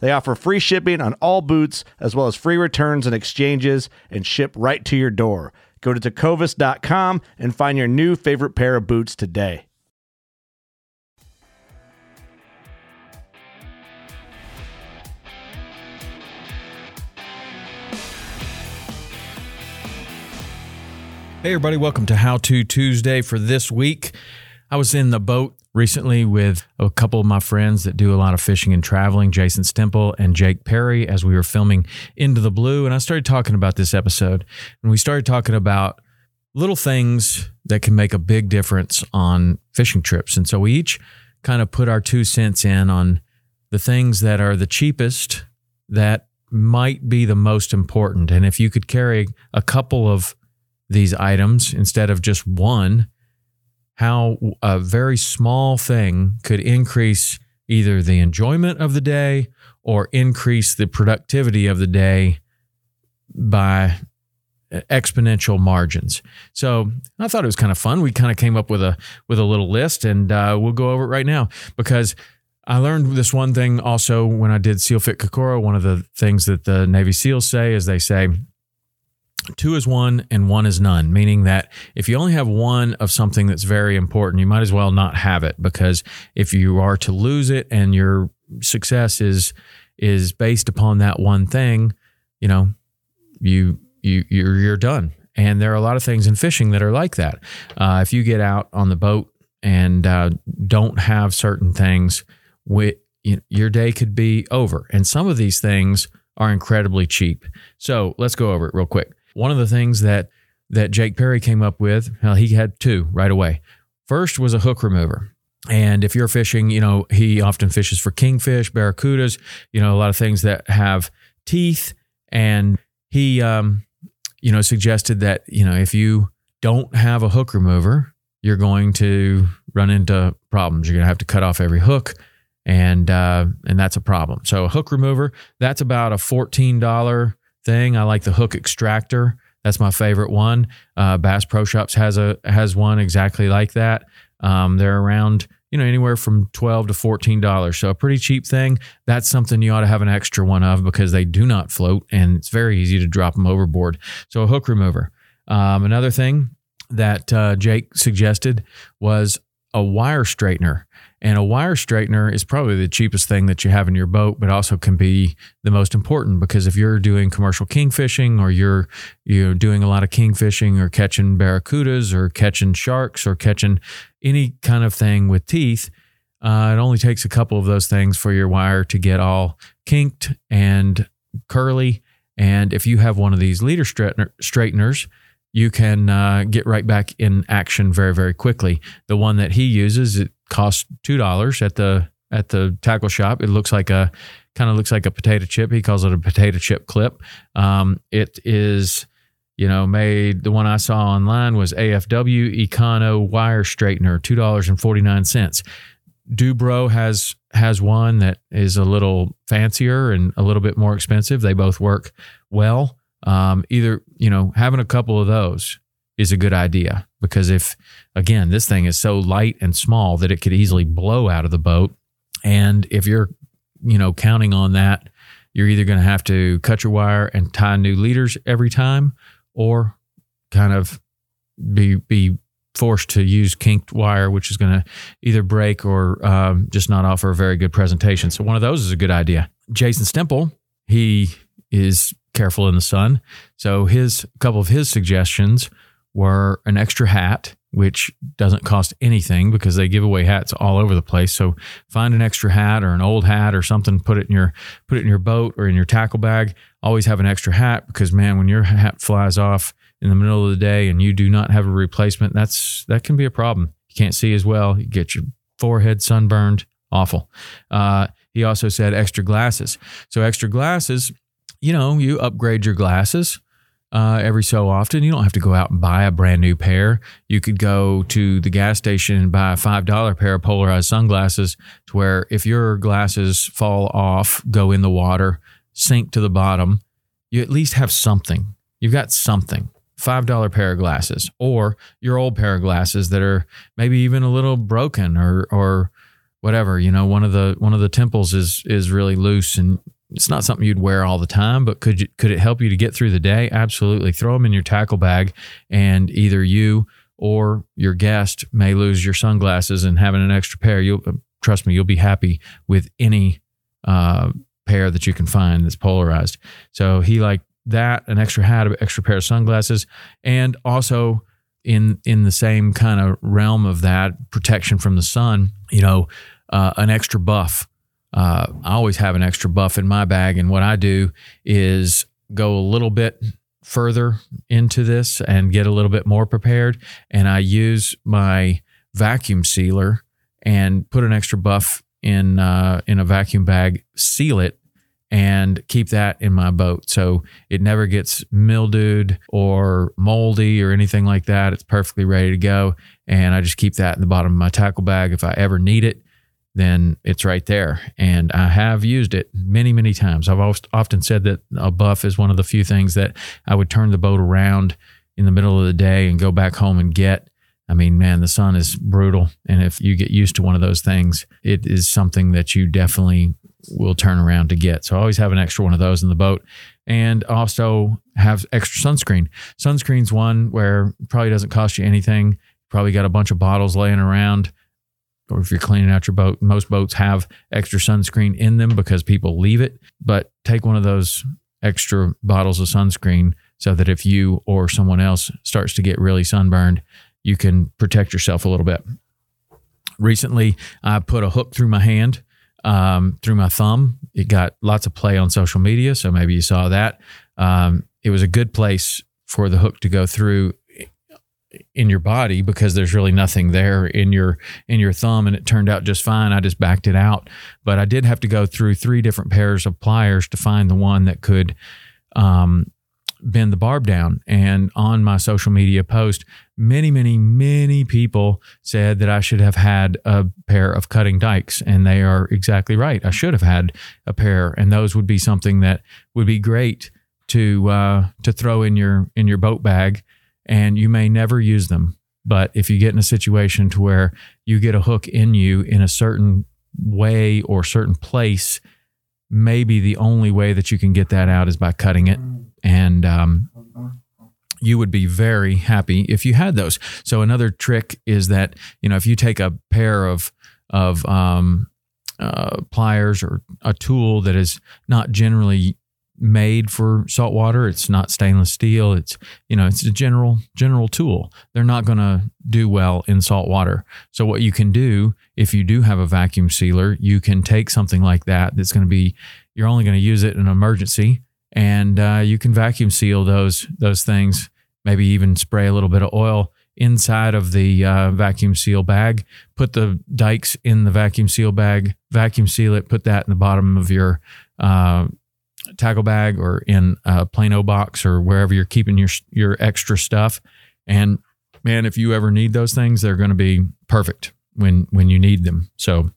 They offer free shipping on all boots, as well as free returns and exchanges, and ship right to your door. Go to tecovas.com and find your new favorite pair of boots today. Hey, everybody, welcome to How To Tuesday for this week. I was in the boat recently with a couple of my friends that do a lot of fishing and traveling, Jason Stemple and Jake Perry, as we were filming Into the Blue. And I started talking about this episode, and we started talking about little things that can make a big difference on fishing trips. And so we each kind of put our two cents in on the things that are the cheapest that might be the most important. And if you could carry a couple of these items instead of just one, how a very small thing could increase either the enjoyment of the day or increase the productivity of the day by exponential margins. So I thought it was kind of fun. We kind of came up with a with a little list, and uh, we'll go over it right now because I learned this one thing also when I did SEAL Fit Kokoro. One of the things that the Navy SEALs say is they say two is one and one is none, meaning that if you only have one of something that's very important, you might as well not have it because if you are to lose it and your success is is based upon that one thing, you know, you you you're you're done. And there are a lot of things in fishing that are like that. Uh, if you get out on the boat and uh, don't have certain things, with, you, your day could be over. And some of these things are incredibly cheap. So let's go over it real quick. One of the things that that Jake Perry came up with, well, he had two right away. First was a hook remover. And if you're fishing, you know, he often fishes for kingfish, barracudas, you know, a lot of things that have teeth. And he, um, you know, suggested that, you know, if you don't have a hook remover, you're going to run into problems. You're going to have to cut off every hook. And, uh, and that's a problem. So a hook remover, that's about a $14 thing. I like the hook extractor. That's my favorite one. Uh, Bass Pro Shops has a has one exactly like that. Um, they're around you know anywhere from twelve to fourteen dollars, so a pretty cheap thing. That's something you ought to have an extra one of because they do not float and it's very easy to drop them overboard. So a hook remover. Um, another thing that uh, Jake suggested was a wire straightener. And a wire straightener is probably the cheapest thing that you have in your boat, but also can be the most important because if you're doing commercial king fishing or you're you're doing a lot of king fishing or catching barracudas or catching sharks or catching any kind of thing with teeth, uh, it only takes a couple of those things for your wire to get all kinked and curly. And if you have one of these leader straightener, straighteners, you can uh, get right back in action very very quickly. The one that he uses it costs two dollars at the at the tackle shop. It looks like a kind of looks like a potato chip. He calls it a potato chip clip. Um, it is you know made the one I saw online was AFW Econo wire straightener two dollars and forty nine cents. Dubro has has one that is a little fancier and a little bit more expensive. They both work well. Um, either you know having a couple of those is a good idea because if again this thing is so light and small that it could easily blow out of the boat. And if you're you know counting on that you're either going to have to cut your wire and tie new leaders every time or kind of be be forced to use kinked wire which is going to either break or um, just not offer a very good presentation. So one of those is a good idea. Jason Stemple he is careful in the sun so his a couple of his suggestions were an extra hat which doesn't cost anything because they give away hats all over the place. So find an extra hat or an old hat or something, put it in your put it in your boat or in your tackle bag. Always have an extra hat because man, when your hat flies off in the middle of the day and you do not have a replacement, that's that can be a problem. You can't see as well. You get your forehead sunburned. Awful. Uh, he also said extra glasses. So extra glasses, you know, you upgrade your glasses uh, every so often. You don't have to go out and buy a brand new pair. You could go to the gas station and buy a $5 pair of polarized sunglasses to where if your glasses fall off, go in the water, sink to the bottom, you at least have something. You've got something. $5 pair of glasses or your old pair of glasses that are maybe even a little broken or or whatever you know one of the one of the temples is is really loose and it's not something you'd wear all the time, but could you, could it help you to get through the day? Absolutely. Throw them in your tackle bag, and either you or your guest may lose your sunglasses, and having an extra pair, you'll trust me, you'll be happy with any uh, pair that you can find that's polarized. So he liked that, an extra hat, an extra pair of sunglasses, and also in in the same kind of realm of that protection from the sun, you know, uh, an extra buff uh, I always have an extra buff in my bag. And what I do is go a little bit further into this and get a little bit more prepared. And I use my vacuum sealer and put an extra buff in uh, in a vacuum bag, seal it, and keep that in my boat so it never gets mildewed or moldy or anything like that. It's perfectly ready to go, and I just keep that in the bottom of my tackle bag if I ever need it then it's right there. And I have used it many, many times. I've often said that a buff is one of the few things that I would turn the boat around in the middle of the day and go back home and get. I mean, man, the sun is brutal. And if you get used to one of those things, it is something that you definitely will turn around to get. So I always have an extra one of those in the boat and also have extra sunscreen. Sunscreen's one where probably doesn't cost you anything. Probably got a bunch of bottles laying around or if you're cleaning out your boat, most boats have extra sunscreen in them because people leave it. But take one of those extra bottles of sunscreen so that if you or someone else starts to get really sunburned, you can protect yourself a little bit. Recently, I put a hook through my hand, um, through my thumb. It got lots of play on social media, so maybe you saw that. Um, it was a good place for the hook to go through in your body because there's really nothing there in your in your thumb and it turned out just fine. I just backed it out. But i did have to go through three different pairs of pliers to find the one that could um, bend the barb down. And on my social media post many many many people said that i should have had a pair of cutting dikes and they are exactly right. I should have had a pair and those would be something that would be great to uh, to throw in your in your boat bag and you may never use them. But if you get in a situation to where you get a hook in you in a certain way or certain place, maybe the only way that you can get that out is by cutting it. And um, you would be very happy if you had those. So another trick is that you know if you take a pair of of um, uh, pliers or a tool that is not generally made for salt water. It's not stainless steel. It's you know it's a general general tool. They're not going to do well in salt water. So what you can do if you do have a vacuum sealer, you can take something like that. That's going to be you're only going to use it in an emergency, and uh, you can vacuum seal those those things. Maybe even spray a little bit of oil inside of the uh, vacuum seal bag. Put the dikes in the vacuum seal bag. Vacuum seal it. Put that in the bottom of your uh, tackle bag or in a Plano box or wherever you're keeping your your extra stuff. And man, if you ever need those things, they're going to be perfect when when you need them. So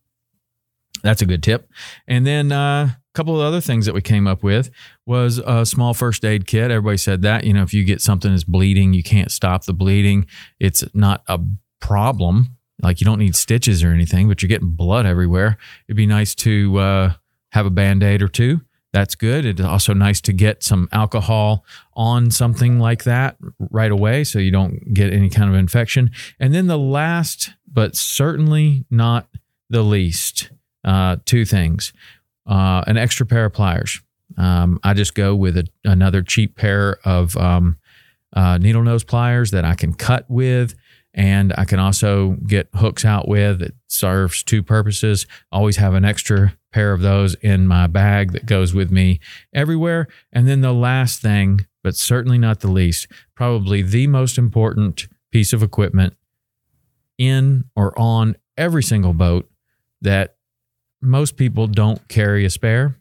that's a good tip. And then uh, couple of other things that we came up with was a small first aid kit. Everybody said that, you know, if you get something that's bleeding, you can't stop the bleeding. It's not a problem. Like you don't need stitches or anything, but you're getting blood everywhere. It'd be nice to uh, have a band aid or two. That's good. It's also nice to get some alcohol on something like that right away so you don't get any kind of infection. And then the last, but certainly not the least, uh, two things uh, an extra pair of pliers. Um, I just go with a, another cheap pair of um, uh, needle nose pliers that I can cut with. And I can also get hooks out with. It serves two purposes. Always have an extra pair of those in my bag that goes with me everywhere. And then the last thing, but certainly not the least, probably the most important piece of equipment in or on every single boat that most people don't carry a spare.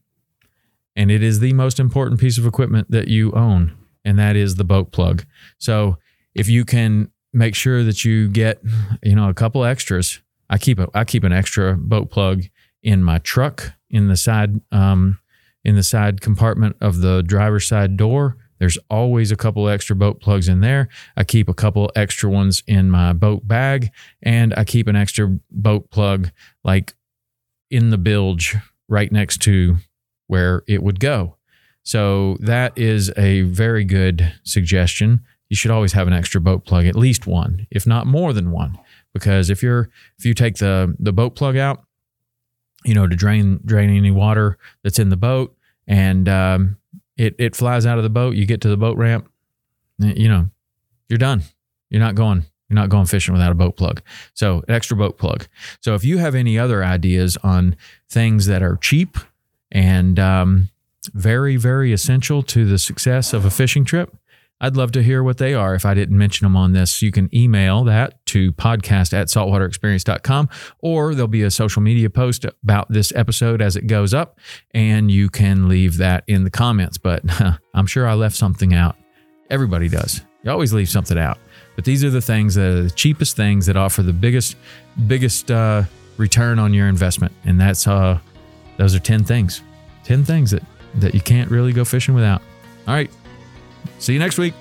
And it is the most important piece of equipment that you own, and that is the boat plug. So if you can make sure that you get, you know, a couple extras, I keep a I keep an extra boat plug in my truck in the side um, in the side compartment of the driver's side door. There's always a couple extra boat plugs in there. I keep a couple extra ones in my boat bag, and I keep an extra boat plug like in the bilge right next to where it would go. So that is a very good suggestion. You should always have an extra boat plug, at least one, if not more than one, because if you're if you take the the boat plug out, you know to drain drain any water that's in the boat, and um, it it flies out of the boat, you get to the boat ramp, you know, you're done. You're not going you're not going fishing without a boat plug. So, extra boat plug. So, if you have any other ideas on things that are cheap and um, very, very essential to the success of a fishing trip, I'd love to hear what they are. If I didn't mention them on this, you can email that to podcast at saltwaterexperience.com or there'll be a social media post about this episode as it goes up, and you can leave that in the comments. But I'm sure I left something out. Everybody does. You always leave something out. But these are the things that are the cheapest things that offer the biggest, biggest uh, return on your investment, and that's uh, those are ten things, ten things that that you can't really go fishing without. All right, see you next week.